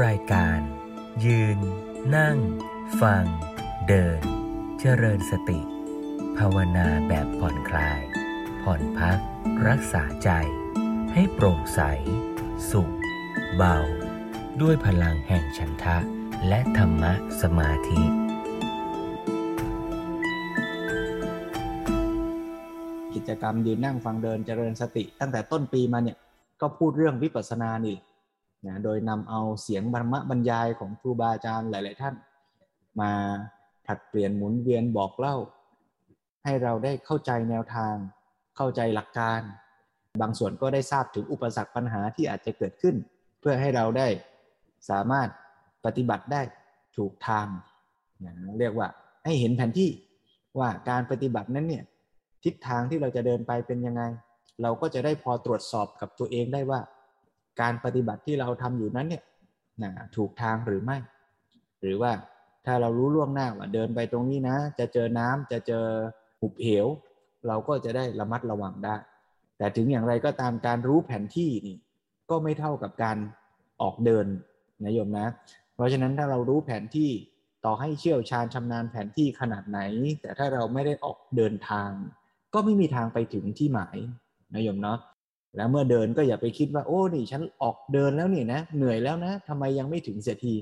รายการ ยืน นั่ง ฟัง เดิน เจริญสติ ภาวนาแบบผ่อนคลาย ผ่อนพัก รักษาใจ ให้โปร่งใส สุข เบา ด้วยพลังแห่งฉันทะ และธรรมะสมาธิกิจกรรมยืนนั่งฟังเดินเจริญสติ ตั้งแต่ต้นปีมาเนี่ยก็พูดเรื่องวิปัสสนานี่ นะโดยนำเอาเสียงบรรมบรรยายของครูบาอาจารย์หลาย ๆ ท่าน มาผัดเปลี่ยนหมุนเวียนบอกเล่า ให้เราได้เข้าใจแนวทาง เข้าใจหลักการ บางส่วนก็ได้ทราบถึงอุปสรรคปัญหาที่อาจจะเกิดขึ้น เพื่อให้เราได้สามารถปฏิบัติได้ถูกทางนะเรียกว่าให้เห็นแผนที่ว่าการปฏิบัตินั้นเนี่ยทิศทางที่เราจะเดินไปเป็นยังไง เราก็จะได้พอตรวจสอบกับตัวเองได้ว่า การปฏิบัติที่เราทำอยู่นั้นเนี่ยนะถูกทางหรือไม่ หรือว่าถ้าเรารู้ล่วงหน้าว่าเดินไปตรงนี้นะ จะเจอน้ำจะเจอหุบเหว เราก็จะได้ระมัดระวังได้ แต่ถึงอย่างไรก็ตามการรู้แผนที่นี่ก็ไม่เท่ากับการออกเดินนะโยมนะ เพราะฉะนั้นถ้าเรารู้แผนที่ต่อให้เชี่ยวชาญชำนาญแผนที่ขนาดไหน แต่ถ้าเราไม่ได้ออกเดินทาง ก็ไม่มีทางไปถึงที่หมายนะโยมเนาะ แล้วเมื่อเดินก็อย่าไปคิดว่า โอ้นี่ฉันออกเดินแล้วนี่นะ เหนื่อยแล้วนะทำไมยังไม่ถึงเสียที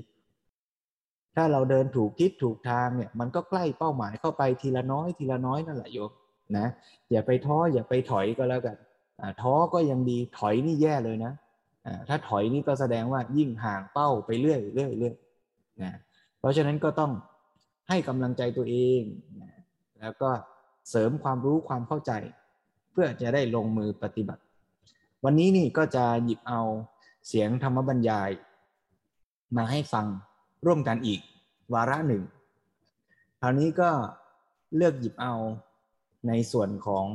ถ้าเราเดินถูกทิศถูกทางเนี่ย มันก็ใกล้เป้าหมายเข้าไปทีละน้อยทีละน้อยนั่นแหละโยมนะอย่าไปท้ออย่าไปถอยก็แล้วกันท้อก็ยังดีถอยนี่แย่เลยนะถ้าถอยนี่ก็แสดงว่ายิ่งห่างเป้าไปเรื่อยเรื่อยเรื่อยนะเพราะฉะนั้นก็ต้องให้กำลังใจตัวเองนะแล้วก็เสริมความรู้ความเข้าใจ เพื่อจะได้ลงมือปฏิบัติ วันนี้นี่ก็จะหยิบเอาเสียงธรรมบรรยาย มาให้ฟังร่วมกันอีกวาระหนึ่ง คราวนี้ก็เลือกหยิบเอาในส่วนของ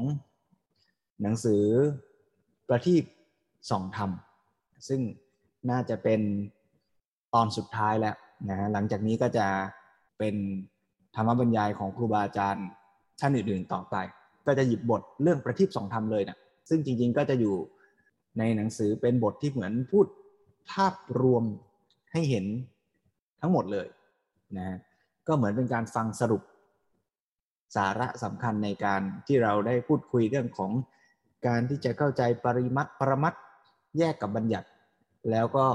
หนังสือประทีปสองธรรม ซึ่งน่าจะเป็นตอนสุดท้ายแล้วนะหลังจากนี้ก็จะเป็นธรรมบรรยายของครูบาอาจารย์ท่านอื่นๆต่อไป ก็จะหยิบบทเรื่องประทีปสองธรรมเลยนะซึ่งจริงๆก็จะอยู่ ในหนังสือเป็นบทที่เหมือนพูดภาพรวมให้เห็นทั้งหมดเลยนะก็เหมือนเป็นการฟังสรุป สาระสำคัญในการที่เราได้พูดคุยเรื่องของการที่จะเข้าใจปริมัตปรมัตแยกกับบัญญัติ แล้วก็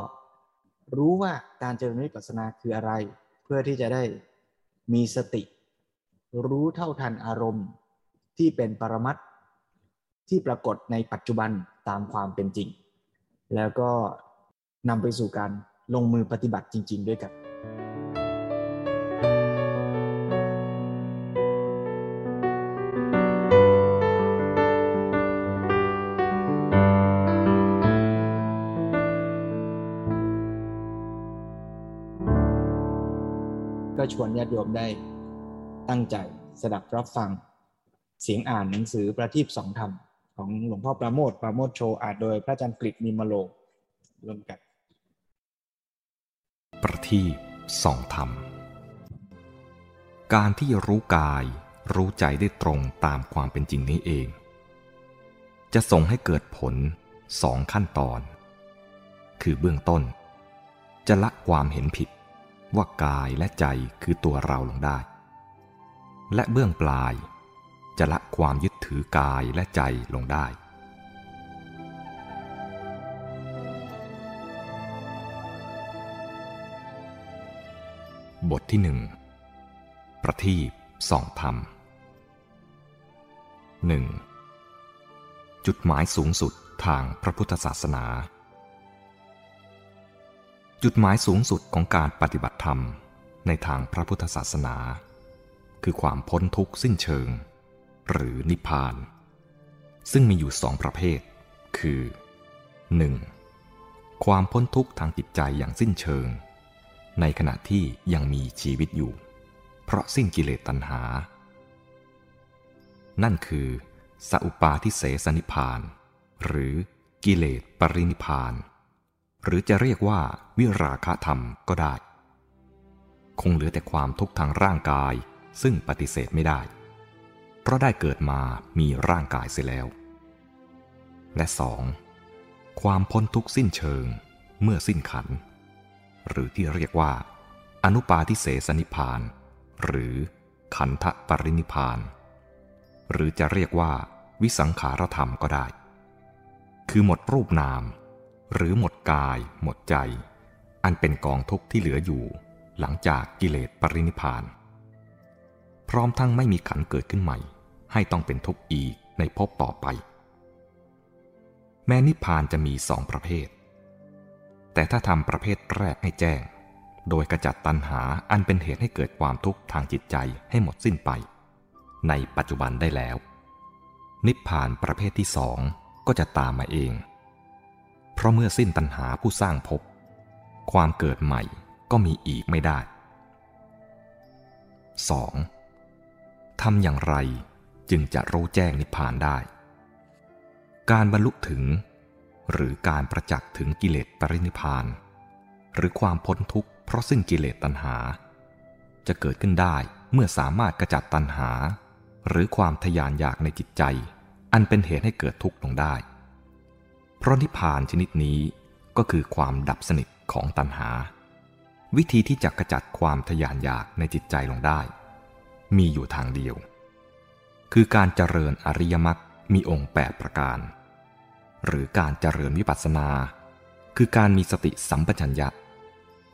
รู้ว่าการเจริญวิปัสสนาคืออะไร เพื่อที่จะได้มีสติ รู้เท่าทันอารมณ์ที่เป็นปรมัตที่ปรากฏในปัจจุบัน ตามความเป็นจริง แล้วก็นำไปสู่การลงมือปฏิบัติจริง ๆ ด้วยกันก็ชวนญาติโยมได้ตั้งใจสดับรับฟัง เสียงอ่านหนังสือประทีปสองธรรม ของหลวงพ่อประโมทประโมทโชอ่านโดยพระอาจารย์กฤษนิมโลร่วมกัน ประทีปสองธรรม การที่รู้กายรู้ใจได้ตรงตามความเป็นจริงนี้เอง จะส่งให้เกิดผลสองขั้นตอน คือเบื้องต้น จะละความเห็นผิดว่ากายและใจคือตัวเราลงได้ และเบื้องปลาย จะละความยึดถือกายและใจลงได้ บทที่หนึ่งประทีปสองธรรมหนึ่งจุดหมายสูงสุดทางพระพุทธศาสนา จุดหมายสูงสุดของการปฏิบัติธรรมในทางพระพุทธศาสนา คือความพ้นทุกข์สิ้นเชิง หรือนิพพาน ซึ่งมีอยู่สองประเภท คือ 1. ความพ้นทุกข์ทางจิตใจอย่างสิ้นเชิง ในขณะที่ยังมีชีวิตอยู่ เพราะสิ้นกิเลสตัณหา นั่นคือสัอุปาทิเสสนิพาน หรือกิเลสปรินิพาน หรือจะเรียกว่าวิราคะธรรมก็ได้ คงเหลือแต่ความทุกข์ทางร่างกายซึ่งปฏิเสธไม่ได้ เพราะได้เกิดมามีร่างกายเสียแล้ว และสองความพ้นทุกสิ้นเชิงเมื่อสิ้นขัน หรือที่เรียกว่า อนุปาทิเสสนิพาน หรือขันธปรินิพาน หรือจะเรียกว่า วิสังขารธรรมก็ได้ คือหมดรูปนาม หรือหมดกาย หมดใจ อันเป็นกองทุกข์ที่เหลืออยู่ หลังจากกิเลสปรินิพาน พร้อมทั้งไม่มีขันเกิดขึ้นใหม่ ให้ต้องเป็นทุกข์อีกในภพต่อไป แม้นิพพานจะมีสองประเภท แต่ถ้าทำประเภทแรกให้แจ้ง โดยกระจัดตัณหาอันเป็นเหตุให้เกิดความทุกข์ทางจิตใจให้หมดสิ้นไป ในปัจจุบันได้แล้ว นิพพานประเภทที่สองก็จะตามมาเอง เพราะเมื่อสิ้นตัณหาผู้สร้างภพความเกิดใหม่ก็มีอีกไม่ได้ 2. ทำอย่างไรจึงจะรู้แจ้งนิพพานได้ การบรรลุถึง หรือการประจักษ์ถึงกิเลสปรินิพาน หรือความพ้นทุกข์เพราะสิ้นกิเลสตัณหา จะเกิดขึ้นได้เมื่อสามารถกระจัดตัณหา หรือความทยานอยากในจิตใจ อันเป็นเหตุให้เกิดทุกข์ลงได้ เพราะนิพพานชนิดนี้ก็คือความดับสนิทของตัณหา วิธีที่จะกระจัดความทยานอยากในจิตใจลงได้ มีอยู่ทางเดียว คือการเจริญอริยมรรคมีองค์ 8 ประการ หรือการเจริญวิปัสสนา คือการมีสติสัมปชัญญะ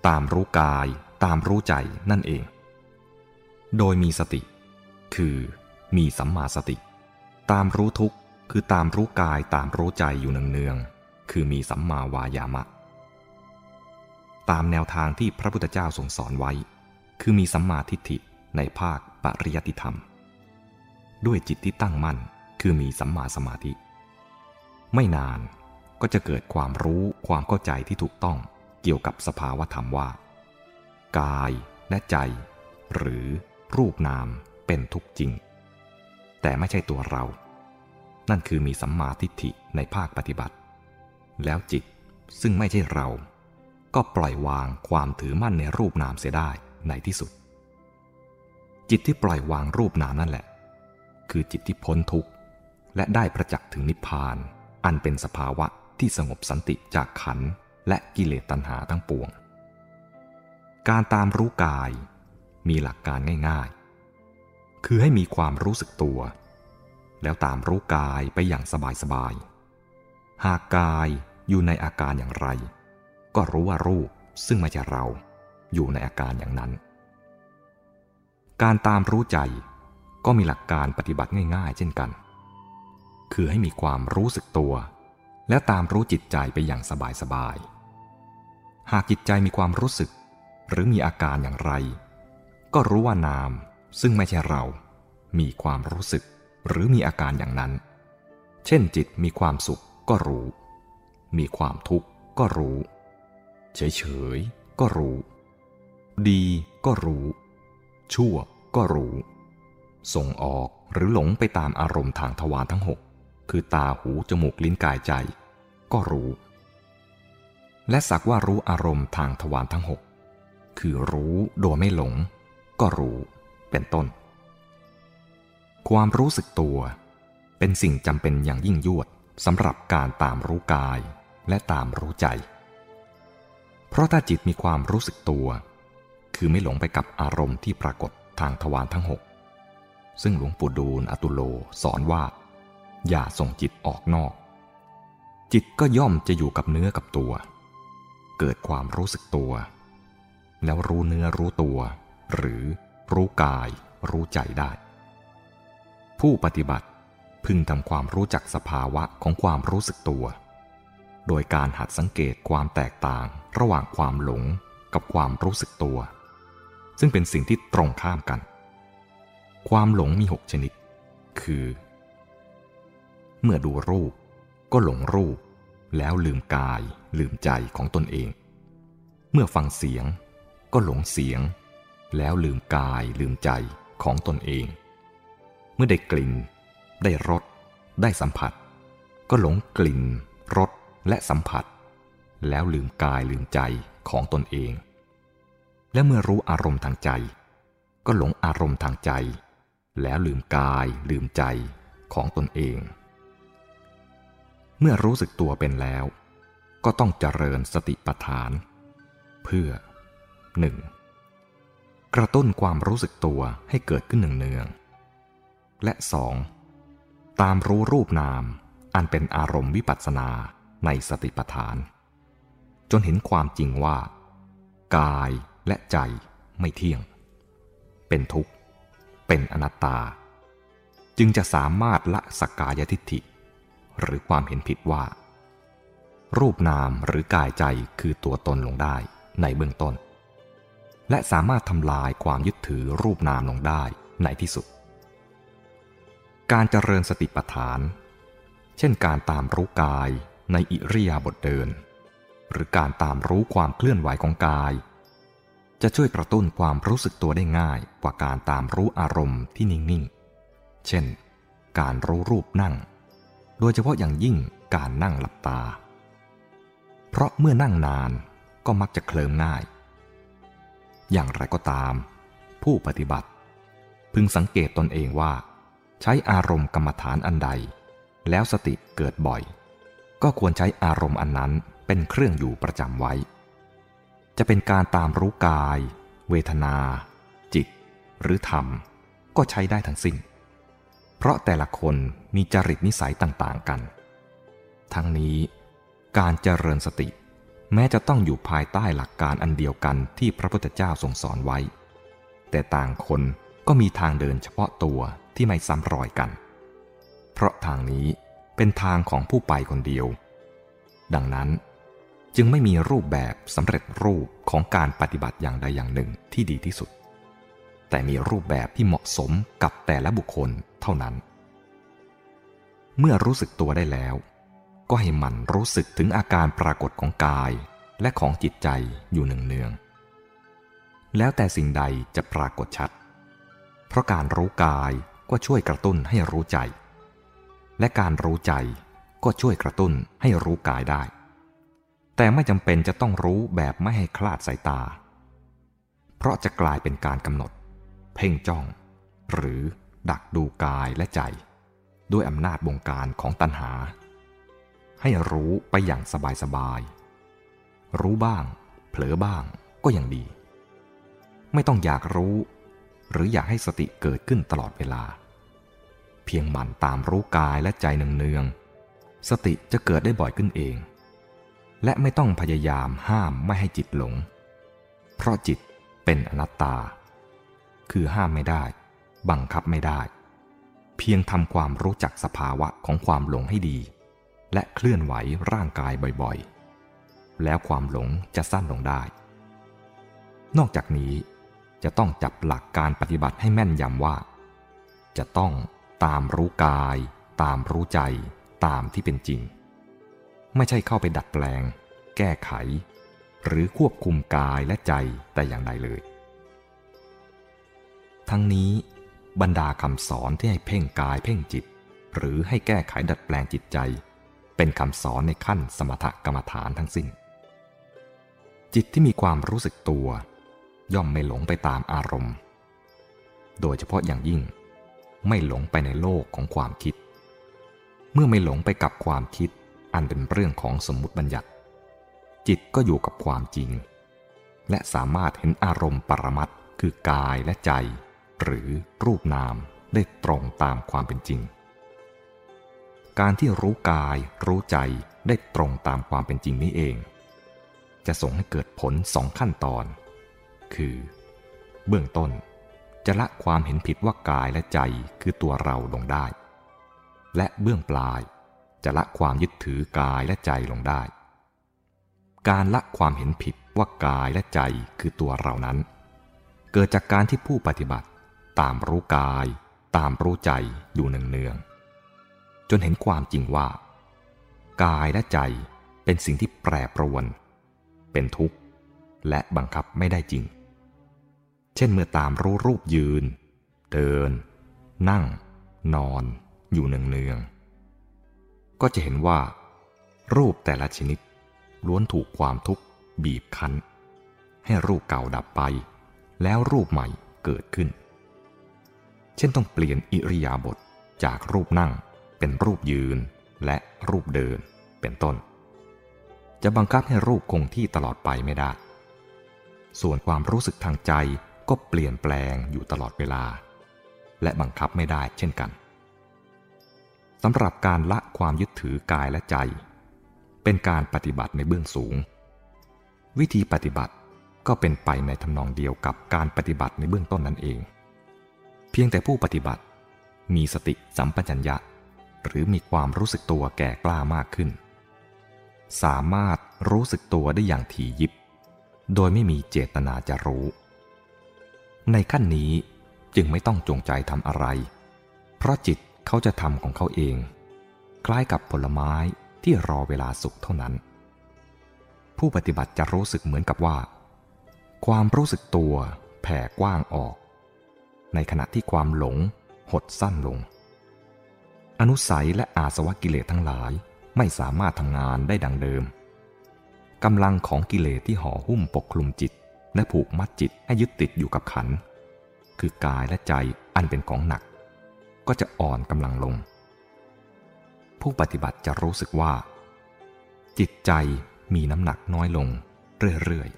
ตามรู้กายตามรู้ใจนั่นเอง โดยมีสติ คือมีสัมมาสติ ตามรู้ทุกข์คือตามรู้กายตามรู้ใจอยู่เนืองๆคือมีสัมมาวายามะ ตามแนวทางที่พระพุทธเจ้าทรงสอนไว้ คือมีสัมมาทิฏฐิ ในภาคปริยัติธรรม ด้วยจิตที่ตั้งมั่นคือมีสัมมาสมาธิ ไม่นานก็จะเกิดความรู้ความเข้าใจที่ถูกต้องเกี่ยวกับสภาวธรรมว่า กายและใจ หรือรูปนามเป็นทุกจริง แต่ไม่ใช่ตัวเรา นั่นคือมีสัมมาทิฏฐิในภาคปฏิบัติ แล้วจิตซึ่งไม่ใช่เรา ก็ปล่อยวางความถือมั่นในรูปนามเสียได้ในที่สุด จิตที่ปล่อยวางรูปนามนั่นแหละ คือจิตที่พ้นทุกข์ และได้ประจักษ์ถึงนิพพาน อันเป็นสภาวะที่สงบสันติจากขันและกิเลสตัณหาทั้งปวง การตามรู้กายมีหลักการง่ายๆ คือให้มีความรู้สึกตัว แล้วตามรู้กายไปอย่างสบายๆ หากกายอยู่ในอาการอย่างไร ก็รู้ว่ารูปซึ่งไม่ใช่เราอยู่ในอาการอย่างนั้น การตามรู้ใจก็มีหลักการปฏิบัติง่ายๆ เช่นกัน คือให้มีความรู้สึกตัว และตามรู้จิตใจไปอย่างสบายๆ หากจิตใจมีความรู้สึก หรือมีอาการอย่างไร ก็รู้ว่านาม ซึ่งไม่ใช่เรา มีความรู้สึกหรือมีอาการอย่างนั้น เช่นจิตมีความสุขก็รู้ มีความทุกข์ก็รู้ เฉยๆ ก็รู้ ดีก็รู้ ชั่วก็รู้ ส่งออกหรือหลงไปตามอารมณ์ทางทวารทั้งหกคือตาหูจมูกลิ้นกายใจ ก็รู้ และสักว่ารู้อารมณ์ทางทวารทั้งหกคือรู้โดยไม่หลง ก็รู้เป็นต้น ความรู้สึกตัวเป็นสิ่งจำเป็นอย่างยิ่งยวดสำหรับการตามรู้กายและตามรู้ใจ เพราะถ้าจิตมีความรู้สึกตัว คือไม่หลงไปกับอารมณ์ที่ปรากฏทางทวารทั้งหกซึ่งหลวงปู่ดูลอตุโลสอนว่า อย่าส่งจิตออกนอก จิตก็ย่อมจะอยู่กับเนื้อกับตัว เกิดความรู้สึกตัว แล้วรู้เนื้อรู้ตัว หรือรู้กาย รู้ใจได้ ผู้ปฏิบัติพึงทำความรู้จักสภาวะของความรู้สึกตัว โดยการหัดสังเกตความแตกต่างระหว่างความหลงกับความรู้สึกตัว ซึ่งเป็นสิ่งที่ตรงข้ามกัน ความหลงมีหกชนิด คือ เมื่อดูรูปก็หลงรูป แล้วลืมกายลืมใจของตนเอง เมื่อฟังเสียงก็หลงเสียง แล้วลืมกายลืมใจของตนเอง เมื่อได้กลิ่น ได้รส ได้สัมผัส ก็หลงกลิ่นรสและสัมผัส แล้วลืมกายลืมใจของตนเอง และเมื่อรู้อารมณ์ทางใจ ก็หลงอารมณ์ทางใจ แล้วลืมกายลืมใจของตนเอง เมื่อรู้สึกตัวเป็นแล้ว ก็ต้องเจริญสติปัฏฐาน เพื่อ 1. กระตุ้นความรู้สึกตัวให้เกิดขึ้นเนืองๆและ 2. ตามรู้รูปนามอันเป็นอารมณ์วิปัสสนาในสติปัฏฐาน จนเห็นความจริงว่า กาย และใจไม่เที่ยง เป็นทุกข์ เป็นอนัตตา จึงจะสามารถละสกกายทิฏฐิ หรือความเห็นผิดว่า รูปนามหรือกายใจคือตัวตนลงได้ในเบื้องต้น และสามารถทำลายความยึดถือรูปนามลงได้ในที่สุด การเจริญสติปัฏฐาน เช่นการตามรู้กายในอิริยาบถเดิน หรือการตามรู้ความเคลื่อนไหวของกาย จะช่วยกระตุ้นความรู้สึกตัวได้ง่ายกว่าการตามรู้อารมณ์ที่นิ่งๆ เช่น การรู้รูปนั่ง โดยเฉพาะอย่างยิ่งการนั่งหลับตา เพราะเมื่อนั่งนานก็มักจะเคลิมง่าย อย่างไรก็ตาม ผู้ปฏิบัติ พึงสังเกตตนเองว่า ใช้อารมณ์กรรมฐานอันใด แล้วสติเกิดบ่อย ก็ควรใช้อารมณ์อันนั้นเป็นเครื่องอยู่ประจำไว้ จะเป็นการตามรู้กาย เวทนา จิต หรือธรรม ก็ใช้ได้ทั้งสิ้น เพราะแต่ละคนมีจริตนิสัยต่างๆกัน ทั้งนี้ การเจริญสติ แม้จะต้องอยู่ภายใต้หลักการอันเดียวกันที่พระพุทธเจ้าทรงสอนไว้ แต่ต่างคนก็มีทางเดินเฉพาะตัวที่ไม่ซ้ำรอยกัน เพราะทางนี้เป็นทางของผู้ไปคนเดียว ดังนั้น จึงไม่มีรูปแบบสำเร็จรูปของการปฏิบัติอย่างใดอย่างหนึ่งที่ดีที่สุด แต่มีรูปแบบที่เหมาะสมกับแต่ละบุคคลเท่านั้น เมื่อรู้สึกตัวได้แล้ว ก็ให้มันรู้สึกถึงอาการปรากฏของกายและของจิตใจอยู่หนึ่งเนือง แล้วแต่สิ่งใดจะปรากฏชัด เพราะการรู้กายก็ช่วยกระตุ้นให้รู้ใจ และการรู้ใจก็ช่วยกระตุ้นให้รู้กายได้ แต่ไม่จำเป็นจะต้องรู้แบบไม่ให้คลาดสายตา เพราะจะกลายเป็นการกำหนด เพ่งจ้อง หรือดักดูกายและใจ ด้วยอำนาจบงการของตัณหา ให้รู้ไปอย่างสบายๆ รู้บ้าง เผลอบ้างก็ยังดี ไม่ต้องอยากรู้ หรืออยากให้สติเกิดขึ้นตลอดเวลา เพียงหมั่นตามรู้กายและใจเนืองๆสติจะเกิดได้บ่อยขึ้นเอง และไม่ต้องพยายามห้ามไม่ให้จิตหลง เพราะจิตเป็นอนัตตา คือห้ามไม่ได้ บังคับไม่ได้ เพียงทำความรู้จักสภาวะของความหลงให้ดี และเคลื่อนไหวร่างกายบ่อยๆ แล้วความหลงจะสั้นลงได้ นอกจากนี้จะต้องจับหลักการปฏิบัติให้แม่นยำว่า จะต้องตามรู้กาย ตามรู้ใจ ตามที่เป็นจริง ไม่ใช่เข้าไปดัดแปลง แก้ไข หรือควบคุมกายและใจแต่อย่างใดเลย ทั้งนี้บรรดาคำสอนที่ให้เพ่งกายเพ่งจิต หรือให้แก้ไขดัดแปลงจิตใจ เป็นคำสอนในขั้นสมถกรรมฐานทั้งสิ้น จิตที่มีความรู้สึกตัว ย่อมไม่หลงไปตามอารมณ์ โดยเฉพาะอย่างยิ่ง ไม่หลงไปในโลกของความคิด เมื่อไม่หลงไปกับความคิด อันเป็นเรื่องของสมมุติบัญญัติ จิตก็อยู่กับความจริง และสามารถเห็นอารมณ์ปรมัตคือกายและใจ หรือรูปนามได้ตรงตามความเป็นจริง การที่รู้กายรู้ใจได้ตรงตามความเป็นจริงนี้เอง จะส่งให้เกิดผลสองขั้นตอน คือ เบื้องต้นจะละความเห็นผิดว่ากายและใจคือตัวเราลงได้ และเบื้องปลาย จะละความยึดถือกายและใจลงได้ การละความเห็นผิดว่ากายและใจคือตัวเรานั้น เกิดจากการที่ผู้ปฏิบัติตามรู้กาย ตามรู้ใจอยู่เนืองจนเห็นความจริงว่า กายและใจเป็นสิ่งที่แปรปรวน เป็นทุกข์ และบังคับไม่ได้จริง เช่นเมื่อตามรู้รูปยืน เดิน นั่ง นอน อยู่เนืองๆ ก็จะเห็นว่า รูปแต่ละชนิด ล้วนถูกความทุกข์บีบคั้น ให้รูปเก่าดับไป แล้วรูปใหม่เกิดขึ้น เช่นต้องเปลี่ยนอิริยาบถจากรูปนั่งเป็นรูปยืนและรูปเดินเป็นต้น จะบังคับให้รูปคงที่ตลอดไปไม่ได้ ส่วนความรู้สึกทางใจก็เปลี่ยนแปลงอยู่ตลอดเวลา และบังคับไม่ได้เช่นกัน สำหรับการละความยึดถือกายและใจ เป็นการปฏิบัติในเบื้องสูง วิธีปฏิบัติก็เป็นไปในทำนองเดียวกับการปฏิบัติในเบื้องต้นนั่นเอง เพียงแต่ผู้ปฏิบัติ มีสติสัมปชัญญะ หรือมีความรู้สึกตัวแก่กล้ามากขึ้น สามารถรู้สึกตัวได้อย่างถี่ยิบ โดยไม่มีเจตนาจะรู้ ในขั้นนี้จึงไม่ต้องจงใจทำอะไร เพราะจิต เขาจะทำของเขาเอง คล้ายกับผลไม้ที่รอเวลาสุกเท่านั้น ผู้ปฏิบัติจะรู้สึกเหมือนกับว่า ความรู้สึกตัวแผ่กว้างออก ในขณะที่ความหลงหดสั้นลง อนุสัยและอาสวะกิเลสทั้งหลายไม่สามารถทำงานได้ดังเดิมกำลังของกิเลสที่ห่อหุ้มปกคลุมจิต และผูกมัดจิตให้ยึดติดอยู่กับขัน คือกายและใจอันเป็นของหนัก ก็จะอ่อนกำลังลง ผู้ปฏิบัติจะรู้สึกว่า จิตใจมีน้ำหนักน้อยลงเรื่อย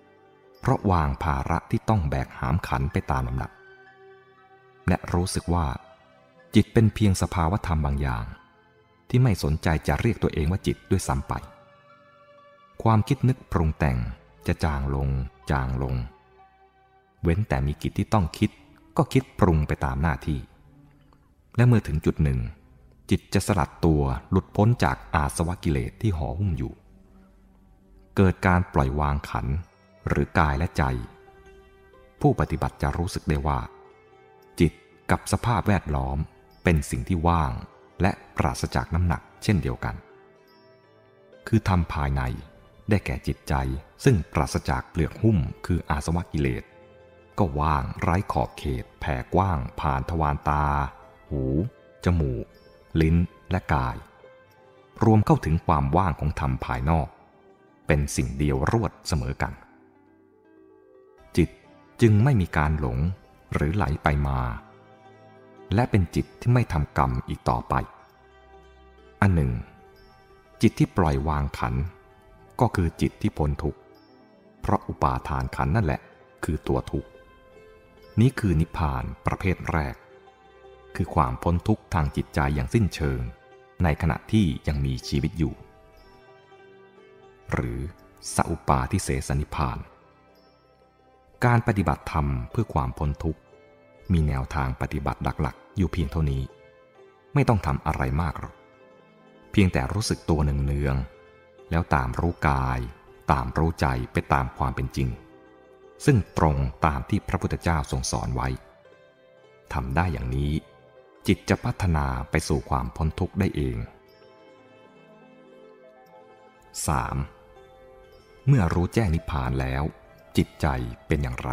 ๆ เพราะวางภาระที่ต้องแบกหามขันไปตามลำดับ และรู้สึกว่า จิตเป็นเพียงสภาวธรรมบางอย่าง ที่ไม่สนใจจะเรียกตัวเองว่าจิตด้วยซ้ำไป ความคิดนึกปรุงแต่งจะจางลง จางลง เว้นแต่มีกิจที่ต้องคิดก็คิดปรุงไปตามหน้าที่ และเมื่อถึงจุดหนึ่ง จิตจะสลัดตัวหลุดพ้นจากอาสวะกิเลสที่ห่อหุ้มอยู่ เกิดการปล่อยวางขันหรือกายและใจ ผู้ปฏิบัติจะรู้สึกได้ว่า จิตกับสภาพแวดล้อมเป็นสิ่งที่ว่างและปราศจากน้ำหนักเช่นเดียวกัน คือทำภายในได้แก่จิตใจซึ่งปราศจากเปลือกหุ้มคืออาสวะกิเลส ก็ว่างไร้ขอบเขตแผ่กว้างผ่านทวารตา หู จมูก ลิ้น และกาย รวมเข้าถึงความว่างของธรรมภายนอก เป็นสิ่งเดียวรวดเสมอกัน จิตจึงไม่มีการหลงหรือไหลไปมา และเป็นจิตที่ไม่ทำกรรมอีกต่อไป อันหนึ่ง จิตที่ปล่อยวางขัน ก็คือจิตที่พ้นทุกข์ เพราะอุปาทานขันนั่นแหละ คือตัวทุกข์ นี้คือนิพพานประเภทแรก คือความพ้นทุกข์ทางจิตใจอย่างสิ้นเชิง ในขณะที่ยังมีชีวิตอยู่ หรือสัพปาทิเสสนิพาน การปฏิบัติธรรมเพื่อความพ้นทุกข์ มีแนวทางปฏิบัติหลักๆ อยู่เพียงเท่านี้ ไม่ต้องทำอะไรมากหรอก เพียงแต่รู้สึกตัวเนืองๆแล้วตามรู้กาย ตามรู้ใจไปตามความเป็นจริง ซึ่งตรงตามที่พระพุทธเจ้าทรงสอนไว้ทำได้อย่างนี้ จิตจะพัฒนาไปสู่ความพ้นทุกข์ได้เอง 3. เมื่อรู้แจ้งนิพพานแล้ว จิตใจเป็นอย่างไร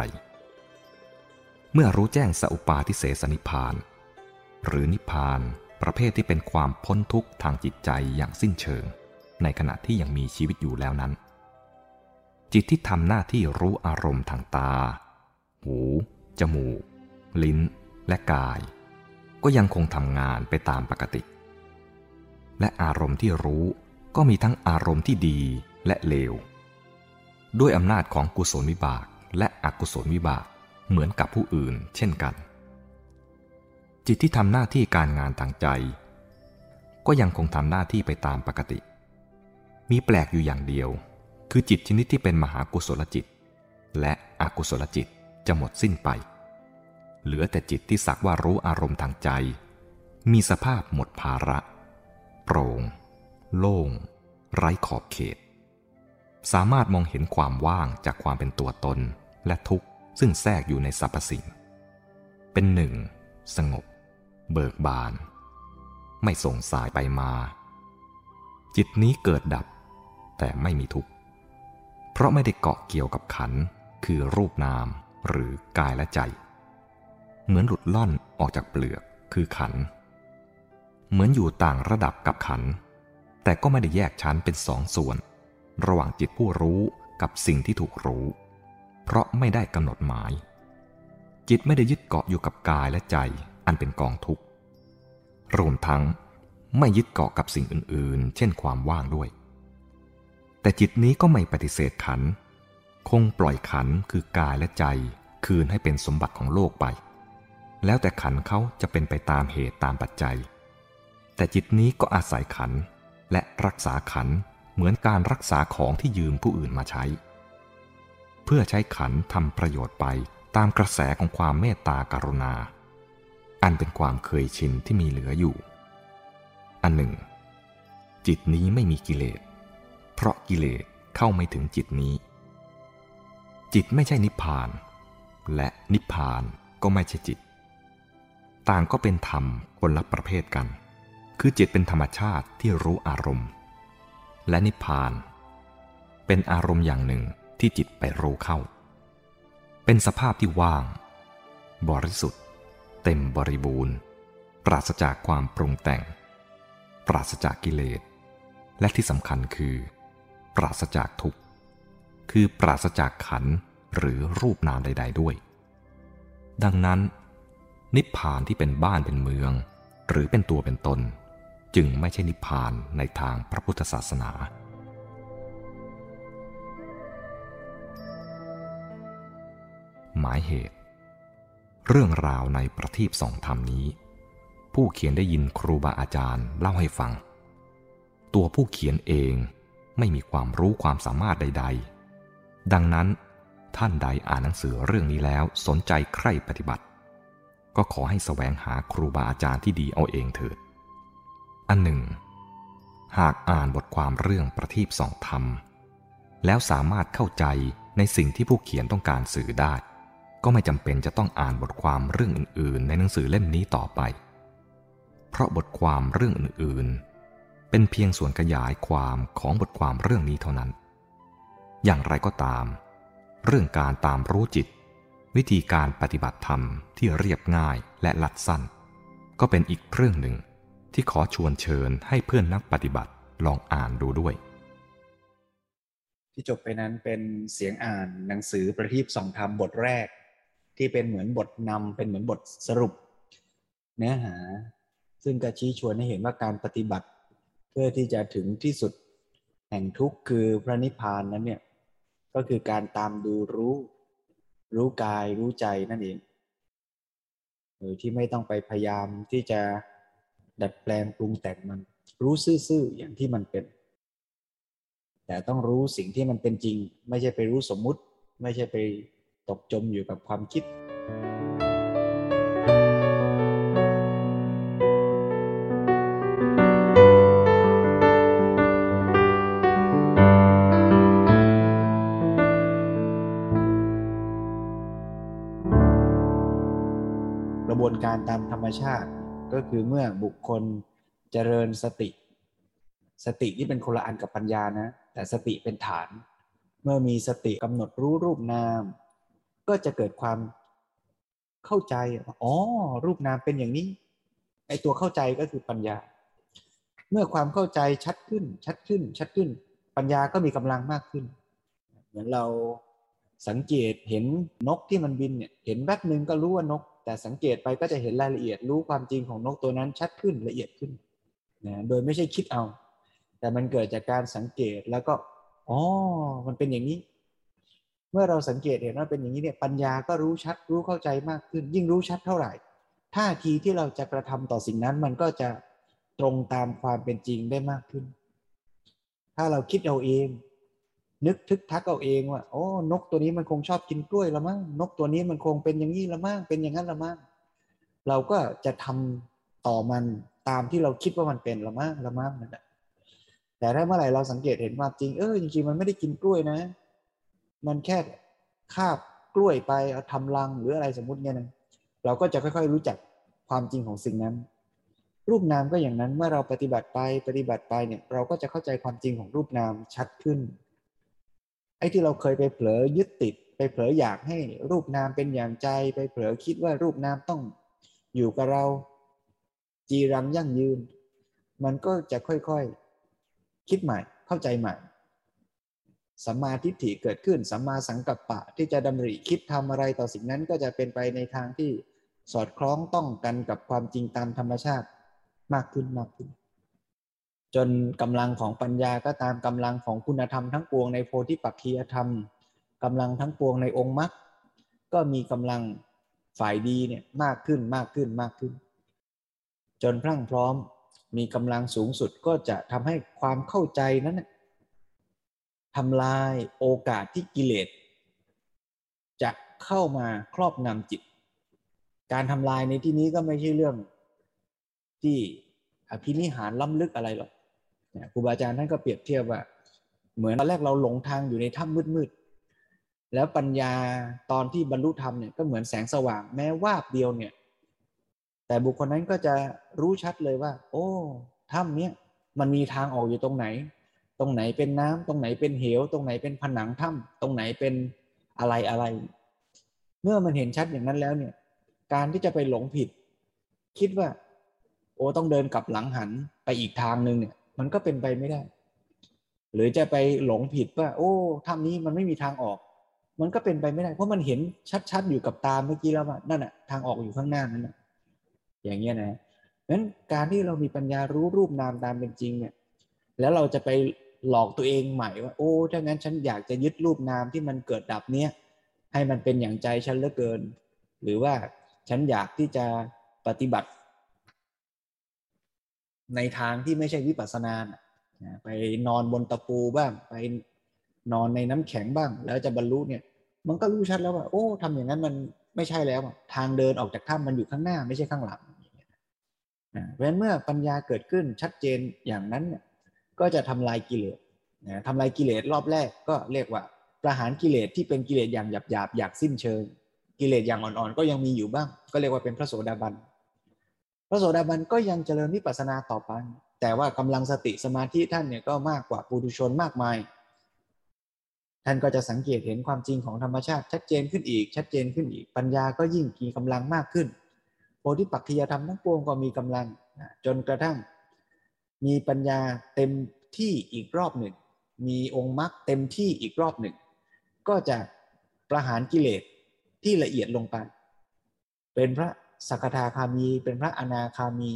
เมื่อรู้แจ้งสัพปาทิเสสนิพพาน หรือนิพพานประเภทที่เป็นความพ้นทุกข์ทางจิตใจอย่างสิ้นเชิง ในขณะที่ยังมีชีวิตอยู่แล้วนั้น จิตที่ทำหน้าที่รู้อารมณ์ทางตา หู จมูก ลิ้น และกาย ก็ยังคงทำงานไปตามปกติ และอารมณ์ที่รู้ก็มีทั้งอารมณ์ที่ดีและเลว ด้วยอำนาจของกุศลวิบากและอกุศลวิบากเหมือนกับผู้อื่นเช่นกัน จิตที่ทำหน้าที่การงานทางใจ ก็ยังคงทำหน้าที่ไปตามปกติ มีแปลกอยู่อย่างเดียว คือจิตชนิดที่เป็นมหากุศลจิต และอกุศลจิตจะหมดสิ้นไป เหลือแต่จิตที่สักว่ารู้อารมณ์ทางใจ มีสภาพหมดภาระ โปร่ง โล่ง ไร้ขอบเขต สามารถมองเห็นความว่างจากความเป็นตัวตนและทุกข์ซึ่งแทรกอยู่ในสรรพสิ่ง เป็นหนึ่ง สงบ เบิกบาน ไม่ส่งสายไปมา จิตนี้เกิดดับ แต่ไม่มีทุกข์ เพราะไม่ได้เกาะเกี่ยวกับขัน คือรูปนามหรือกายและใจ เหมือนหลุดล่อนออกจากเปลือกคือขัน เหมือนอยู่ต่างระดับกับขัน แต่ก็ไม่ได้แยกชั้นเป็นสองส่วน ระหว่างจิตผู้รู้กับสิ่งที่ถูกรู้ เพราะไม่ได้กำหนดหมาย จิตไม่ได้ยึดเกาะอยู่กับกายและใจอันเป็นกองทุกข์รวมทั้งไม่ยึดเกาะกับสิ่งอื่นๆ เช่นความว่างด้วย แต่จิตนี้ก็ไม่ปฏิเสธขัน คงปล่อยขันคือกายและใจคืนให้เป็นสมบัติของโลกไป แล้วแต่ขันเขาจะเป็นไปตามเหตุตามปัจจัย แต่จิตนี้ก็อาศัยขันและรักษาขันเหมือนการรักษาของที่ยืมผู้อื่นมาใช้ เพื่อใช้ขันทำประโยชน์ไปตามกระแสของความเมตตากรุณา อันเป็นความเคยชินที่มีเหลืออยู่ อันหนึ่ง จิตนี้ไม่มีกิเลส เพราะกิเลสเข้าไม่ถึงจิตนี้ จิตไม่ใช่นิพพาน และนิพพานก็ไม่ใช่จิต ต่างก็เป็นธรรมคนละประเภทกัน คือจิตเป็นธรรมชาติที่รู้อารมณ์ และนิพพาน เป็นอารมณ์อย่างหนึ่งที่จิตไปรู้เข้า เป็นสภาพที่ว่าง บริสุทธิ์ เต็มบริบูรณ์ ปราศจากความปรุงแต่ง ปราศจากกิเลส และที่สำคัญคือ ปราศจากทุกข์ คือปราศจากขันหรือรูปนามใด ๆ ด้วย ดังนั้น นิพพานที่เป็นบ้านเป็นเมือง หรือเป็นตัวเป็นตน จึงไม่ใช่นิพพานในทางพระพุทธศาสนา หมายเหตุ เรื่องราวในประทีปสองธรรมนี้ ผู้เขียนได้ยินครูบาอาจารย์เล่าให้ฟัง ตัวผู้เขียนเองไม่มีความรู้ความสามารถใด ๆ ดังนั้นท่านใดอ่านหนังสือเรื่องนี้แล้วสนใจใคร่ปฏิบัติ ก็ขอให้แสวงหาครูบาอาจารย์ที่ดีเอาเองเถิด อันหนึ่ง หากอ่านบทความเรื่องประทีปสองธรรม แล้วสามารถเข้าใจในสิ่งที่ผู้เขียนต้องการสื่อได้ ก็ไม่จำเป็นจะต้องอ่านบทความเรื่องอื่น ๆ ในหนังสือเล่มนี้ต่อไป เพราะบทความเรื่องอื่น ๆ เป็นเพียงส่วนขยายความของบทความเรื่องนี้เท่านั้น อย่างไรก็ตาม เรื่องการตามรู้จิต วิธีการปฏิบัติธรรมที่เรียบง่ายและลัดสั้น ก็เป็นอีกเรื่องหนึ่งที่ขอชวนเชิญให้เพื่อนนักปฏิบัติลองอ่านดูด้วย ที่จบไปนั้นเป็นเสียงอ่านหนังสือประทีปสองธรรมบทแรก ที่เป็นเหมือนบทนำเป็นเหมือนบทสรุป เนื้อหา ซึ่งกระชี้ชวนให้เห็นว่าการปฏิบัติ เพื่อที่จะถึงที่สุด แห่งทุกข์คือพระนิพพานนั้นเนี่ยก็คือการตามดูรู้ รู้กายรู้ใจนั่นเองโดยที่ไม่ต้องไปพยายามที่จะดัดแปลงปรุงแต่งมัน รู้ซื่อๆอย่างที่มันเป็น แต่ต้องรู้สิ่งที่มันเป็นจริง ไม่ใช่ไปรู้สมมุติ ไม่ใช่ไปตกจมอยู่กับความคิด ระบวนการตามธรรมชาติ ก็คือเมื่อบุคคลเจริญสติ สติที่เป็นคนละอันกับปัญญานะ แต่สติเป็นฐาน เมื่อมีสติกำหนดรู้รูปนาม ก็จะเกิดความเข้าใจ อ๋อ รูปนามเป็นอย่างนี้ ไอตัวเข้าใจก็คือปัญญา เมื่อความเข้าใจชัดขึ้น ชัดขึ้น ชัดขึ้น ปัญญาก็มีกำลังมากขึ้น เหมือนเราสังเกตเห็นนกที่มันบินเนี่ย เห็นแป๊บหนึ่งก็รู้ว่านก แต่สังเกตไปก็จะเห็นรายละเอียดรู้ความจริงของนกตัวนั้นชัดขึ้นละเอียดขึ้นนะโดยไม่ใช่คิดเอา แต่มันเกิดจากการสังเกตแล้วก็อ๋อมันเป็นอย่างนี้ เมื่อเราสังเกตเห็นว่าเป็นอย่างนี้เนี่ยปัญญาก็รู้ชัดรู้เข้าใจมากขึ้น ยิ่งรู้ชัดเท่าไหร่ท่าทีที่เราจะกระทำต่อสิ่งนั้นมันก็จะตรงตามความเป็นจริงได้มากขึ้น ถ้าเราคิดเอาเอง นึกทึกทักเอาเองว่าโอ้นกตัวนี้มันคงชอบกินกล้วยละมั้งนกตัวนี้มันคงเป็นอย่างนี้ละมั้งเป็นอย่างนั้นละมั้งเราก็จะทำต่อมันตามที่เราคิดว่ามันเป็นละมั้งละมั้งนั่นแหละแต่ถ้าเมื่อไหร่เราสังเกตเห็นว่าจริงเออจริงๆมันไม่ได้กินกล้วยนะ มันแค่คาบกล้วยไปเอาทำรังหรืออะไรสมมติเนี่ยนะเราก็จะค่อย ๆ รู้จักความจริงของสิ่งนั้น รูปนามก็อย่างนั้นเมื่อเราปฏิบัติไปปฏิบัติไปเนี่ยเราก็จะเข้าใจความจริงของรูปนามชัดขึ้น อ้ที่เราเคยไปเผลอยึดติด ไปเผลออยากให้รูปนามเป็นอย่างใจ ไปเผลอคิดว่ารูปนามต้องอยู่กับเรา จีรังยั่งยืน มันก็จะค่อยๆคิดใหม่ เข้าใจใหม่สัมมาทิฏฐิเกิดขึ้นสัมมาสังกัปปะที่จะดำริคิดทำอะไรต่อสิ่งนั้นก็จะเป็นไปในทางที่สอดคล้องต้องกันกับความจริงตามธรรมชาติมากขึ้นมากขึ้น จนกำลังของปัญญาก็ตามกำลังของคุณธรรมทั้งปวงในโพธิปักคียธรรมกำลังทั้งปวงในองค์มรรคก็มีกำลังฝ่ายดีเนี่ยมากขึ้นมากขึ้นมากขึ้น จนพรั่งพร้อมมีกำลังสูงสุดก็จะทำให้ความเข้าใจนั้นทำลายโอกาสที่กิเลสจะเข้ามาครอบงำจิต การทำลายในที่นี้ก็ไม่ใช่เรื่องที่อภินิหารล้ำลึกอะไรหรอก ครูบาอาจารย์ท่านก็เปรียบเทียบว่า เหมือนตอนแรกเราหลงทางอยู่ในถ้ำมืดๆแล้วปัญญาตอนที่บรรลุธรรมเนี่ยก็เหมือนแสงสว่างแม้วาบเดียวเนี่ย แต่บุคคลนั้นก็จะรู้ชัดเลยว่า โอ้ถ้ำเนี้ยมันมีทางออกอยู่ตรงไหน ตรงไหนเป็นน้ำตรงไหนเป็นเหว ตรงไหนเป็นผนังถ้ำตรงไหนเป็นอะไรอะไร เมื่อมันเห็นชัดอย่างนั้นแล้วเนี่ย การที่จะไปหลงผิด คิดว่า โอ้ต้องเดินกลับหลังหันไปอีกทางหนึ่งเนี่ย มันก็เป็นไปไม่ได้ หรือจะไปหลงผิดว่า โอ้ถ้ำนี้มันไม่มีทางออก มันก็เป็นไปไม่ได้ เพราะมันเห็นชัดๆอยู่กับตาเมื่อกี้แล้วว่านั่นน่ะทางออกอยู่ข้างหน้านั่นน่ะอย่างเงี้ยนะนั้นการที่เรามีปัญญารู้รูปนามตามเป็นจริงเนี่ย แล้วเราจะไปหลอกตัวเองใหม่ว่า โอ้ถ้างั้นฉันอยากจะยึดรูปนามที่มันเกิดดับเนี้ยให้มันเป็นอย่างใจฉันเหลือเกิน หรือว่าฉันอยากที่จะปฏิบัติ ในทางที่ไม่ใช่วิปัสสนาไปนอนบนตะปูบ้าง ไปนอนในน้ำแข็งบ้าง แล้วจะบรรลุเนี่ย มันก็รู้ชัดแล้วว่าโอ้ทำอย่างนั้นมันไม่ใช่แล้วทางเดินออกจากถ้ำมันอยู่ข้างหน้าไม่ใช่ข้างหลังเพราะฉะนั้นเมื่อปัญญาเกิดขึ้นชัดเจนอย่างนั้นเนี่ยก็จะทำลายกิเลสทำลายกิเลสรอบแรกก็เรียกว่าประหารกิเลสที่เป็นกิเลสอย่างหยาบๆอยากสิ้นเชิง กิเลสอย่างอ่อนๆก็ยังมีอยู่บ้าง ก็เรียกว่าเป็นพระโสดาบัน พระโสดาบันก็ยังเจริญวิปัสสนาต่อไป แต่ว่ากำลังสติสมาธิท่านเนี่ยก็มากกว่าปุถุชนมากมาย ท่านก็จะสังเกตเห็นความจริงของธรรมชาติชัดเจนขึ้นอีก ชัดเจนขึ้นอีก ปัญญาก็ยิ่งมีกำลังมากขึ้นโพธิปักขิยธรรมทั้งปวงก็มีกำลังจนกระทั่ง มีปัญญาเต็มที่อีกรอบหนึ่ง มีองค์มรรคเต็มที่อีกรอบหนึ่ง ก็จะประหารกิเลสที่ละเอียดลงไป เป็นพระ สักทาคามี เป็นพระอนาคามี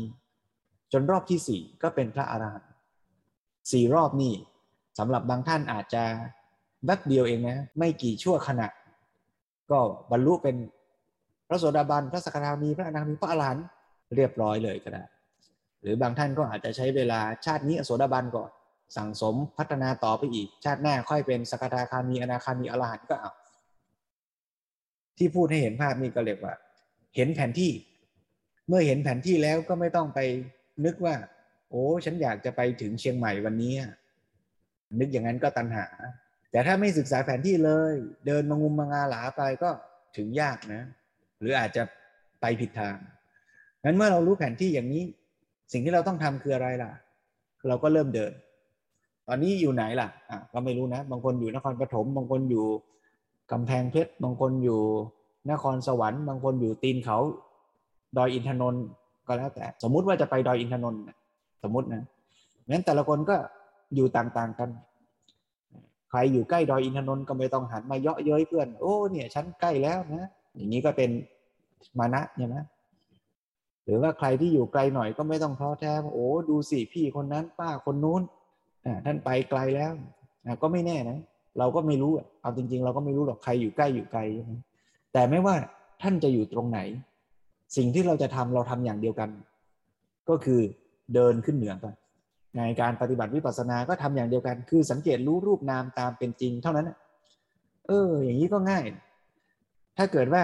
จนรอบที่สี่ก็เป็นพระอรหันต์สี่รอบนี่สำหรับบางท่านอาจจะแวบเดียวเองนะไม่กี่ชั่วขณะ ก็บรรลุเป็นพระโสดาบันพระสกทามีพระอนาคามีพระอรหันต์เรียบร้อยเลยก็ได้หรือบางท่านก็อาจจะใช้เวลาชาตินี้โสดาบันก่อน สั่งสมพัฒนาต่อไปอีก ชาติหน้าค่อยเป็นสกทาคามีอนาคามีอรหันต์ก็เอาที่พูดให้เห็นภาพนี้ก็เรียกว่า เห็นแผนที่ เมื่อเห็นแผนที่แล้วก็ไม่ต้องไปนึกว่า โอ้ฉันอยากจะไปถึงเชียงใหม่วันนี้ นึกอย่างนั้นก็ตันหา แต่ถ้าไม่ศึกษาแผนที่เลย เดินมางุมมางาหลาไปก็ถึงยากนะ หรืออาจจะไปผิดทางงั้นเมื่อเรารู้แผนที่อย่างนี้ สิ่งที่เราต้องทำคืออะไรล่ะ เราก็เริ่มเดิน ตอนนี้อยู่ไหนล่ะอะก็ไม่รู้นะ บางคนอยู่นครปฐมบางคนอยู่กำแพงเพชรบางคนอยู่ นครสวรรค์บางคนอยู่ตีนเขาดอยอินทนนท์ก็แล้วแต่ สมมุติว่าจะไปดอยอินทนนท์สมมตินะงั้นแต่ละคนก็อยู่ต่างๆกัน ใครอยู่ใกล้ดอยอินทนนท์ก็ไม่ต้องหันมาเยาะเย้ยเพื่อน โอ้เนี่ยฉันใกล้แล้วนะ อย่างนี้ก็เป็นมานะใช่ไหมหรือว่าใครที่อยู่ไกลหน่อยก็ไม่ต้องท้อแท้โอ้ดูสิพี่คนนั้นป้าคนนู้นท่านไปไกลแล้วก็ไม่แน่นะ เราก็ไม่รู้เอาจริง ๆ เราก็ไม่รู้หรอกใครอยู่ใกล้อยู่ไกลใช่ไหม แต่ไม่ว่าท่านจะอยู่ตรงไหน สิ่งที่เราจะทำเราทำอย่างเดียวกัน ก็คือเดินขึ้นเหนือไปในการปฏิบัติวิปัสสนาก็ทำอย่างเดียวกัน คือสังเกตรู้รูปนามตามเป็นจริงเท่านั้นเออ อย่างนี้ก็ง่าย ถ้าเกิดว่า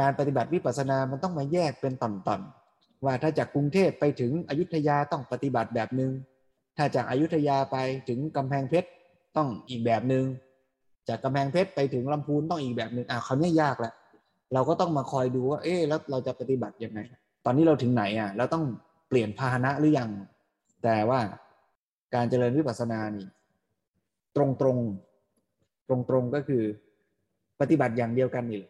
การปฏิบัติวิปัสสนามันต้องมาแยกเป็นตอนๆว่าถ้าจากกรุงเทพไปถึงอยุธยาต้องปฏิบัติแบบหนึง่งถ้าจากอายุทยาไปถึงกำแพงเพชรต้องอีกแบบหนึง่ง จากกำแพงเพชรไปถึงลำพูนต้องอีกแบบหนึ่งอะคราวนี้ยากแล้วเราก็ต้องมาคอยดูว่า เอ๊แล้วเราจะปฏิบัติยังไง ตอนนี้เราถึงไหนอะเราต้องเปลี่ยนพาหนะหรือยัง แต่ว่าการเจริญวิปัสสนานี่ ตรงตรงตรงตรงก็คือ ปฏิบัติอย่างเดียวกันนี่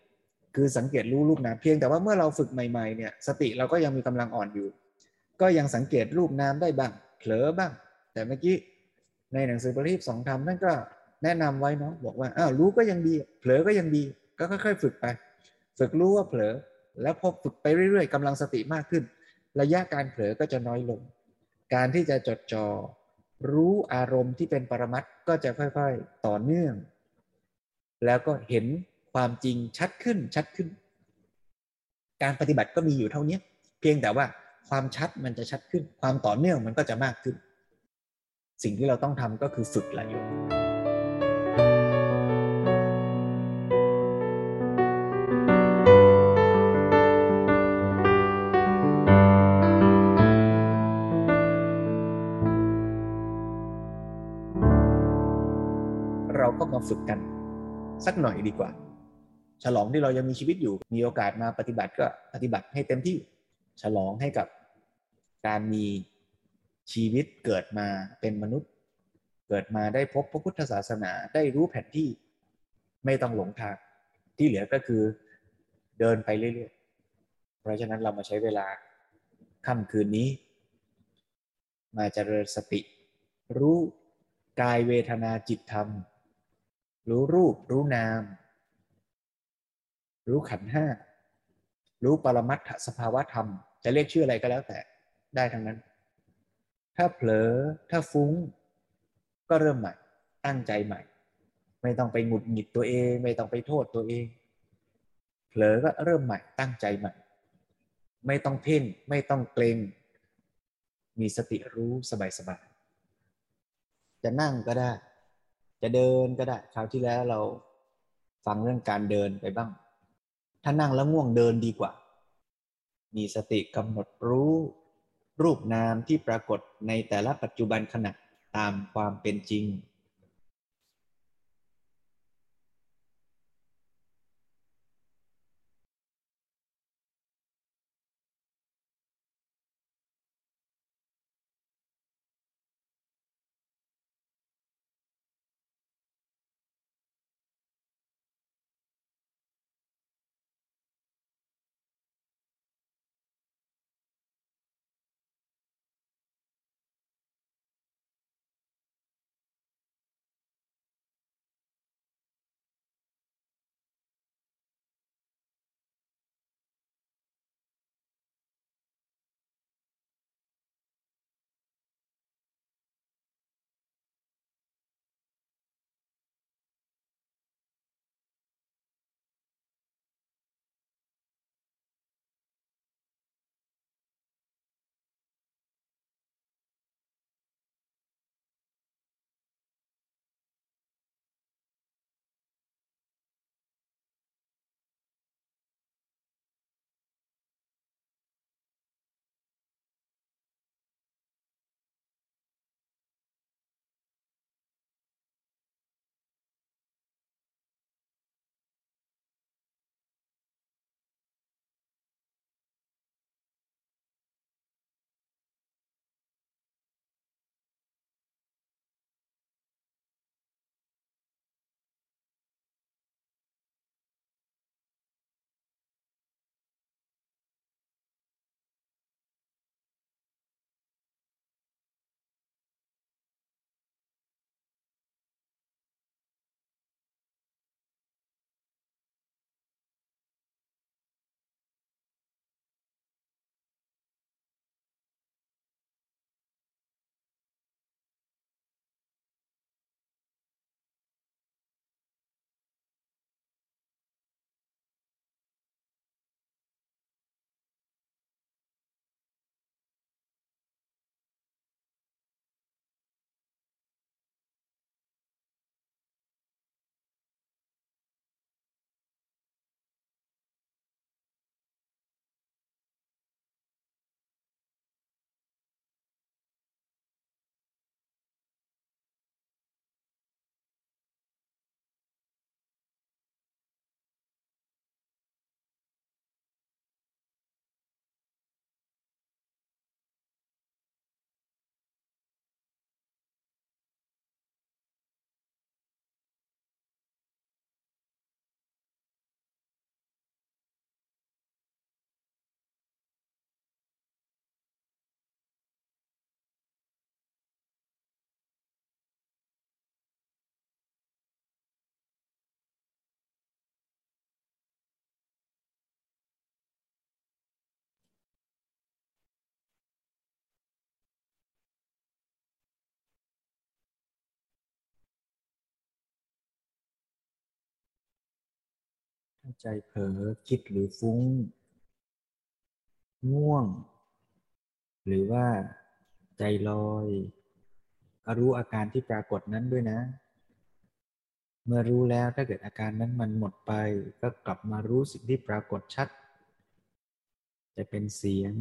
คือสังเกตรู้รูปนามเพียงแต่ว่าเมื่อเราฝึกใหม่ๆ เนี่ย สติเราก็ยังมีกำลังอ่อนอยู่ ก็ยังสังเกตรูปนามได้บ้างเผลอบ้าง แต่เมื่อกี้ในหนังสือปริพสองธรรมนั่นก็ แนะนำไว้เนาะบอกว่าอ้าวรู้ก็ยังดี เผลอก็ยังดี ก็ค่อยๆ ฝึกไป ฝึกรู้ว่าเผลอ แล้วพอฝึกไปเรื่อยๆกำลังสติมากขึ้น ระยะการเผลอก็จะน้อยลง การที่จะจดจอ่อรู้อารมณ์ที่เป็นปรมัตก็จะค่อยๆ ต่อเนื่อง แล้วก็เห็นความจริงชัดขึ้นชัดขึ้น การปฏิบัติก็มีอยู่เท่านี้เพียงแต่ว่าความชัดมันจะชัดขึ้น ความต่อเนื่องมันก็จะมากขึ้น สิ่งที่เราต้องทำก็คือฝึกละโยม เราก็มาฝึกกัน สักหน่อยดีกว่า ฉลองที่เรายังมีชีวิตอยู่ มีโอกาสมาปฏิบัติก็ปฏิบัติให้เต็มที่ ฉลองให้กับการมีชีวิตเกิดมาเป็นมนุษย์ เกิดมาได้พบพระพุทธศาสนาได้รู้แผนที่ไม่ต้องหลงทางที่เหลือก็คือเดินไปเรื่อยๆ เพราะฉะนั้นเรามาใช้เวลาค่ำคืนนี้ มาเจริญสติ รู้กายเวทนาจิตธรรม รู้รูปรู้นาม รู้ขันห้า รู้ปรมัตถสภาวะธรรม จะเรียกชื่ออะไรก็แล้วแต่ได้ทั้งนั้น ถ้าเผลอถ้าฟุ้ง ก็เริ่มใหม่ ตั้งใจใหม่ ไม่ต้องไปหงุดหงิดตัวเอง ไม่ต้องไปโทษตัวเอง เผลอก็เริ่มใหม่ ตั้งใจใหม่ ไม่ต้องเพ่ง ไม่ต้องเกรงมีสติรู้สบายๆ จะนั่งก็ได้ จะเดินก็ได้ คราวที่แล้วเราฟังเรื่องการเดินไปบ้าง ถ้านั่งแล้วง่วงเดินดีกว่า มีสติกำหนดรู้ รูปนามที่ปรากฏในแต่ละปัจจุบันขณะ ตามความเป็นจริง ใจเผลอคิดหรือฟุ้ง ง่วง หรือว่าใจลอยก็รู้อาการที่ปรากฏนั้นด้วยนะ เมื่อรู้แล้วถ้าเกิดอาการนั้นมันหมดไป ก็กลับมารู้สิ่งที่ปรากฏชัด จะเป็นเสียง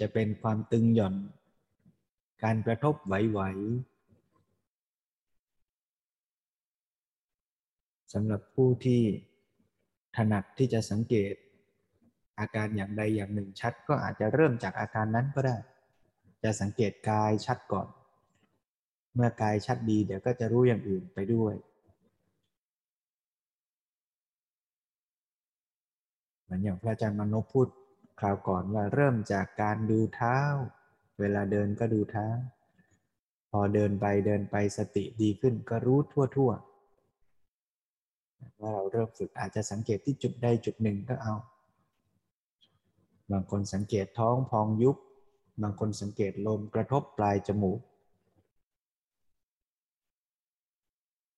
จะเป็นความตึงหย่อน การกระทบไหวๆสำหรับผู้ที่ ถนัดที่จะสังเกต อาการอย่างใดอย่างหนึ่งชัด ก็อาจจะเริ่มจากอาการนั้นก็ได้ จะสังเกตกายชัดก่อน เมื่อกายชัดดีเดี๋ยวก็จะรู้อย่างอื่นไปด้วยเหมือนอย่างพระอาจารย์มนพพูดคราวก่อนว่าเริ่มจากการดูเท้า เวลาเดินก็ดูเท้า พอเดินไปเดินไปสติดีขึ้นก็รู้ทั่วทั่ วว่าเราเริ่มฝึกอาจจะสังเกตที่จุดใดจุดหนึ่งก็เอา บางคนสังเกตท้องพองยุบ บางคนสังเกตลมกระทบปลายจมูก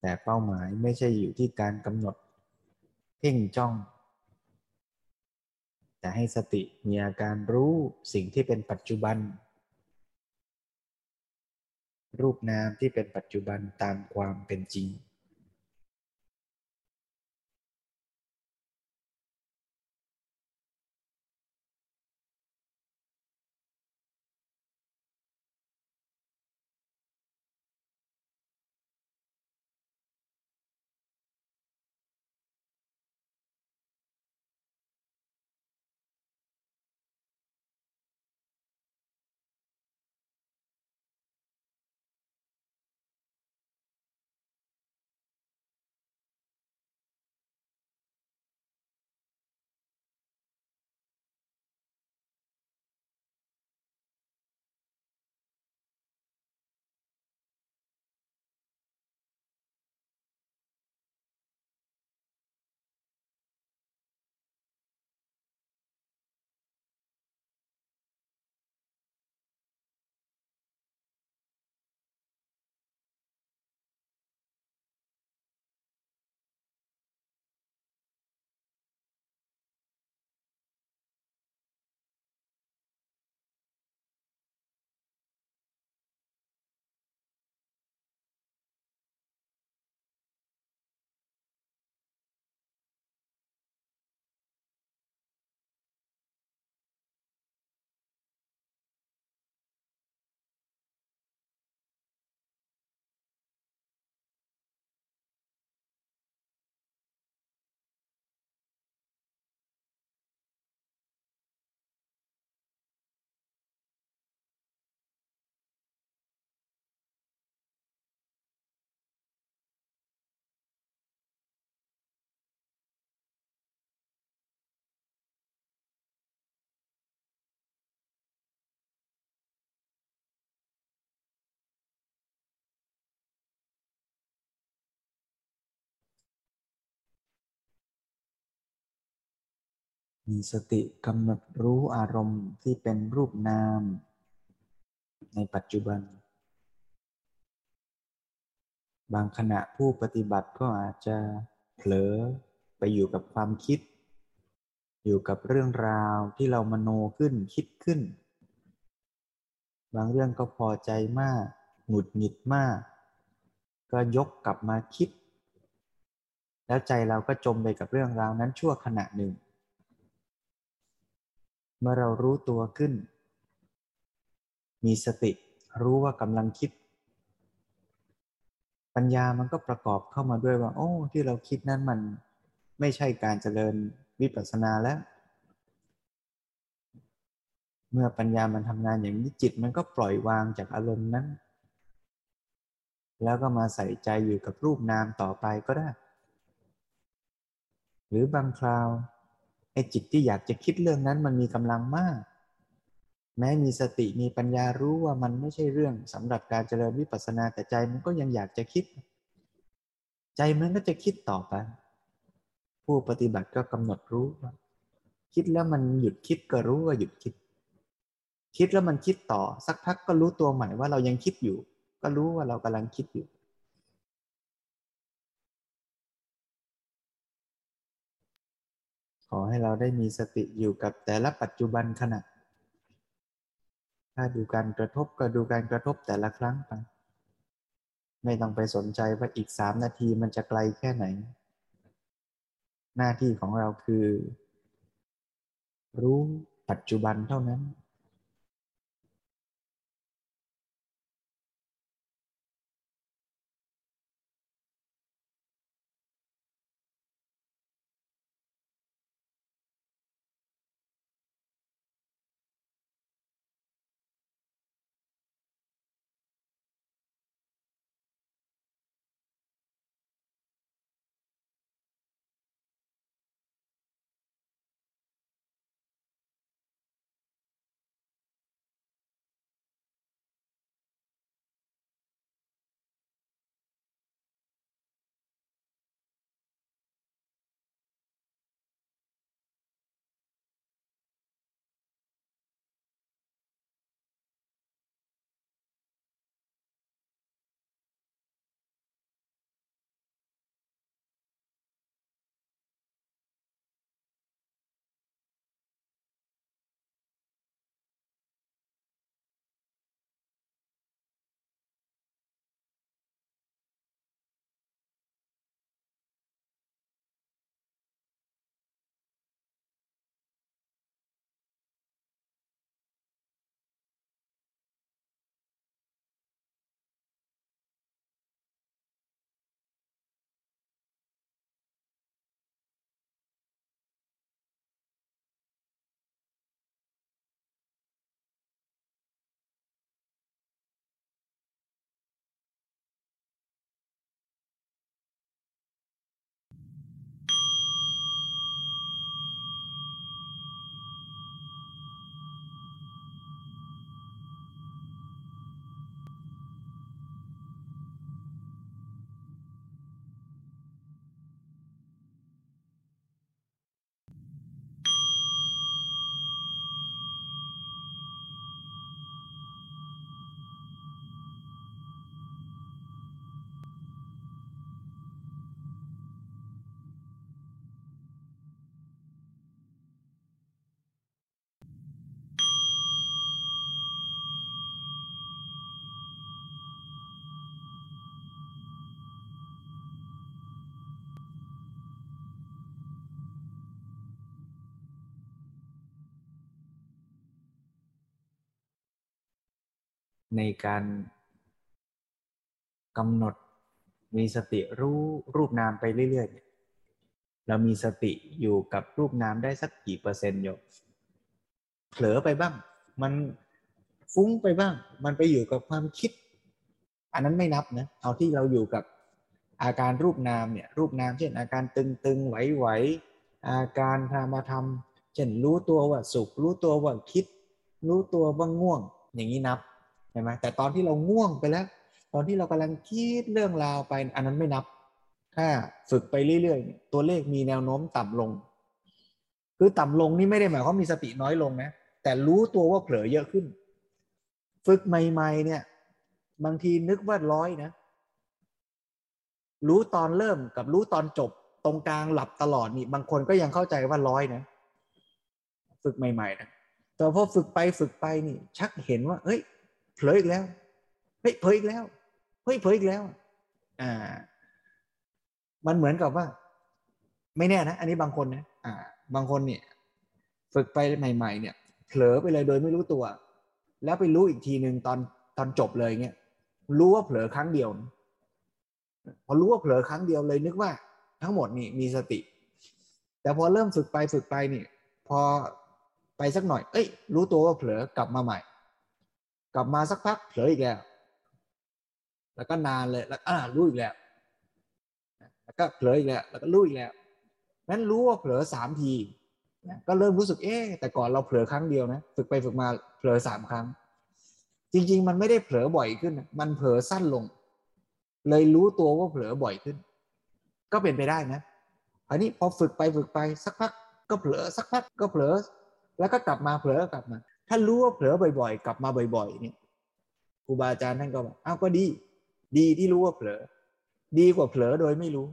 แต่เป้าหมายไม่ใช่อยู่ที่การกำหนดเพ่งจ้อง แต่ให้สติมีอาการรู้สิ่งที่เป็นปัจจุบัน รูปนามที่เป็นปัจจุบันตามความเป็นจริง มีสติกำหนดรู้อารมณ์ที่เป็นรูปนาม ในปัจจุบัน บางขณะผู้ปฏิบัติก็อาจจะเผลอไปอยู่กับความคิด อยู่กับเรื่องราวที่เรามโนขึ้นคิดขึ้น บางเรื่องก็พอใจมาก หงุดหงิดมาก ก็ยกกลับมาคิด แล้วใจเราก็จมไปกับเรื่องราวนั้นชั่วขณะหนึ่ง เมื่อเรารู้ตัวขึ้น มีสติรู้ว่ากำลังคิด ปัญญามันก็ประกอบเข้ามาด้วยว่า โอ้ ที่เราคิดนั้นมันไม่ใช่การเจริญวิปัสสนาแล้ว เมื่อปัญญามันทำงานอย่างนี้จิตมันก็ปล่อยวางจากอารมณ์นั้น แล้วก็มาใส่ใจอยู่กับรูปนามต่อไปก็ได้ หรือบางคราว ไอ้จิตที่อยากจะคิดเรื่องนั้นมันมีกำลังมาก แม้มีสติมีปัญญารู้ว่ามันไม่ใช่เรื่องสำหรับการเจริญวิปัสสนาแต่ใจมันก็ยังอยากจะคิด ใจมันก็จะคิดต่อไป ผู้ปฏิบัติก็กำหนดรู้ว่าคิดแล้วมันหยุดคิดก็รู้ว่าหยุดคิด คิดแล้วมันคิดต่อสักพักก็รู้ตัวใหม่ว่าเรายังคิดอยู่ ก็รู้ว่าเรากำลังคิดอยู่ อให้เราได้มีสติอยู่กับแต่ละปัจจุบันขณะ ถ้าดูการกระทบก็ดูการกระทบแต่ละครั้งไป ไม่ต้องไปสนใจว่าอีกสามนาทีมันจะไกลแค่ไหน หน้าที่ของเราคือ รู้ปัจจุบันเท่านั้น ในการกำหนดมีสติรู้รูปนามไปเรื่อยๆ เรามีสติอยู่กับรูปนามได้สักกี่เปอร์เซ็นต์โยเผลอไปบ้าง มันฟุ้งไปบ้าง มันไปอยู่กับความคิด อันนั้นไม่นับนะ เอาที่เราอยู่กับอาการรูปนามเนี่ย รูปนามเช่นอาการตึงๆ ไหวๆ อาการพามาทำเช่นรู้ตัวว่าสุข รู้ตัวว่าคิด รู้ตัวว่าง่วง อย่างนี้นับ ช่ไหมแต่ตอนที่เราง่วงไปแล้ว ตอนที่เรากำลังคิดเรื่องราวไป อันนั้นไม่นับ ถ้าฝึกไปเรื่อยๆตัวเลขมีแนวโน้มต่ำลง คือต่ำลงนี่ไม่ได้หมายความมีสติน้อยลงนะแต่รู้ตัวว่าเผลอเยอะขึ้น ฝึกใหม่ๆเนี่ย บางทีนึกว่าร้อยนะ รู้ตอนเริ่มกับรู้ตอนจบตรงกลางหลับตลอดนี่บางคนก็ยังเข้าใจว่าร้อยนะ ฝึกใหม่ ๆ นะแต่พอฝึกไปฝึกไปนี่ ชักเห็นว่าเฮ้ย เผลออีกแล้วเฮ้ยเผลออีกแล้วเฮ้ยเผลออีกแล้ว อ่า มันเหมือนกับว่า ไม่แน่นะอันนี้บางคนนะอ่า บางคนเนี่ย ฝึกไปใหม่ ๆ เนี่ย เผลอไปเลยโดยไม่รู้ตัว แล้วไปรู้อีกทีหนึ่งตอนตอนจบเลยเงี้ยรู้ว่าเผลอครั้งเดียวพอรู้ว่าเผลอครั้งเดียวเลยนึกว่า ทั้งหมดนี่มีสติ แต่พอเริ่มฝึกไปฝึกไปนี่ พอไปสักหน่อย เอ้ย รู้ตัวว่าเผลอกลับมาใหม่ กลับมาสักพักเผลออีกแล้ว แล้วก็นานเลยแล้วอ่ารู้อีกแล้วแล้วก็เผลออีกแล้วแล้วก็รู้อีกแล้วนั้นรู้ว่าเผลอสามทีก็เริ่มรู้สึกเอ๊แต่ก่อนเราเผลอครั้งเดียวนะฝึกไปฝึกมาเผลอสามครั้ง จริง ๆ มันไม่ได้เผลอบ่อยขึ้น มันเผลอสั้นลง เลยรู้ตัวว่าเผลอบ่อยขึ้น ก็เป็นไปได้นะอันนี้พอฝึกไปฝึกไปสักพักก็เผลอสักพักก็เผลอ แล้วก็กลับมาเผลอกลับมา ถ้ารู้ว่าเผลอบ่อย ๆ กลับมาบ่อยๆนี่ครูบาอาจารย์ท่านก็บอกอ้าวก็ดี ดีที่รู้ว่าเผลอ ดีกว่าเผลอโดยไม่รู้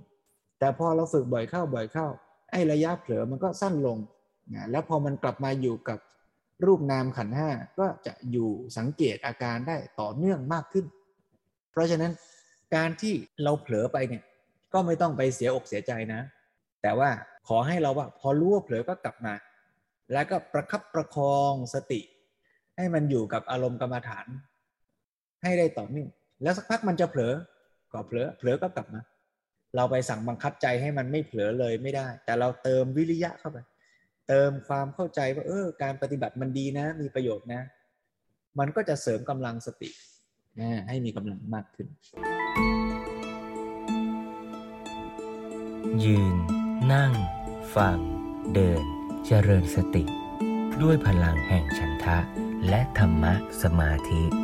แต่พอเราฝึกบ่อยเข้าบ่อยเข้า ไอ้ระยะเผลอมันก็สั้นลงนะแล้วพอมันกลับมาอยู่กับรูปนามขันห้าก็จะอยู่สังเกตอาการได้ต่อเนื่องมากขึ้น เพราะฉะนั้นการที่เราเผลอไปเนี่ยก็ไม่ต้องไปเสียอกเสียใจนะ แต่ว่าขอให้เราว่าพอรู้ว่าเผลอก็กลับมา แล้วก็ประคับประคองสติ ให้มันอยู่กับอารมณ์กรรมฐาน ให้ได้ต่อเนื่องแล้วสักพักมันจะเผลอก็เผลอเผลอก็กลับมาเราไปสั่งบังคับใจให้มันไม่เผลอเลยไม่ได้ แต่เราเติมวิริยะเข้าไป เติมความเข้าใจว่าเออการปฏิบัติมันดีนะ มีประโยชน์นะ มันก็จะเสริมกำลังสติให้มีกำลังมากขึ้น ยืน นั่ง ฟัง เดิน เจริญสติ ด้วยพลังแห่งฉันทะ และธรรมะสมาธิ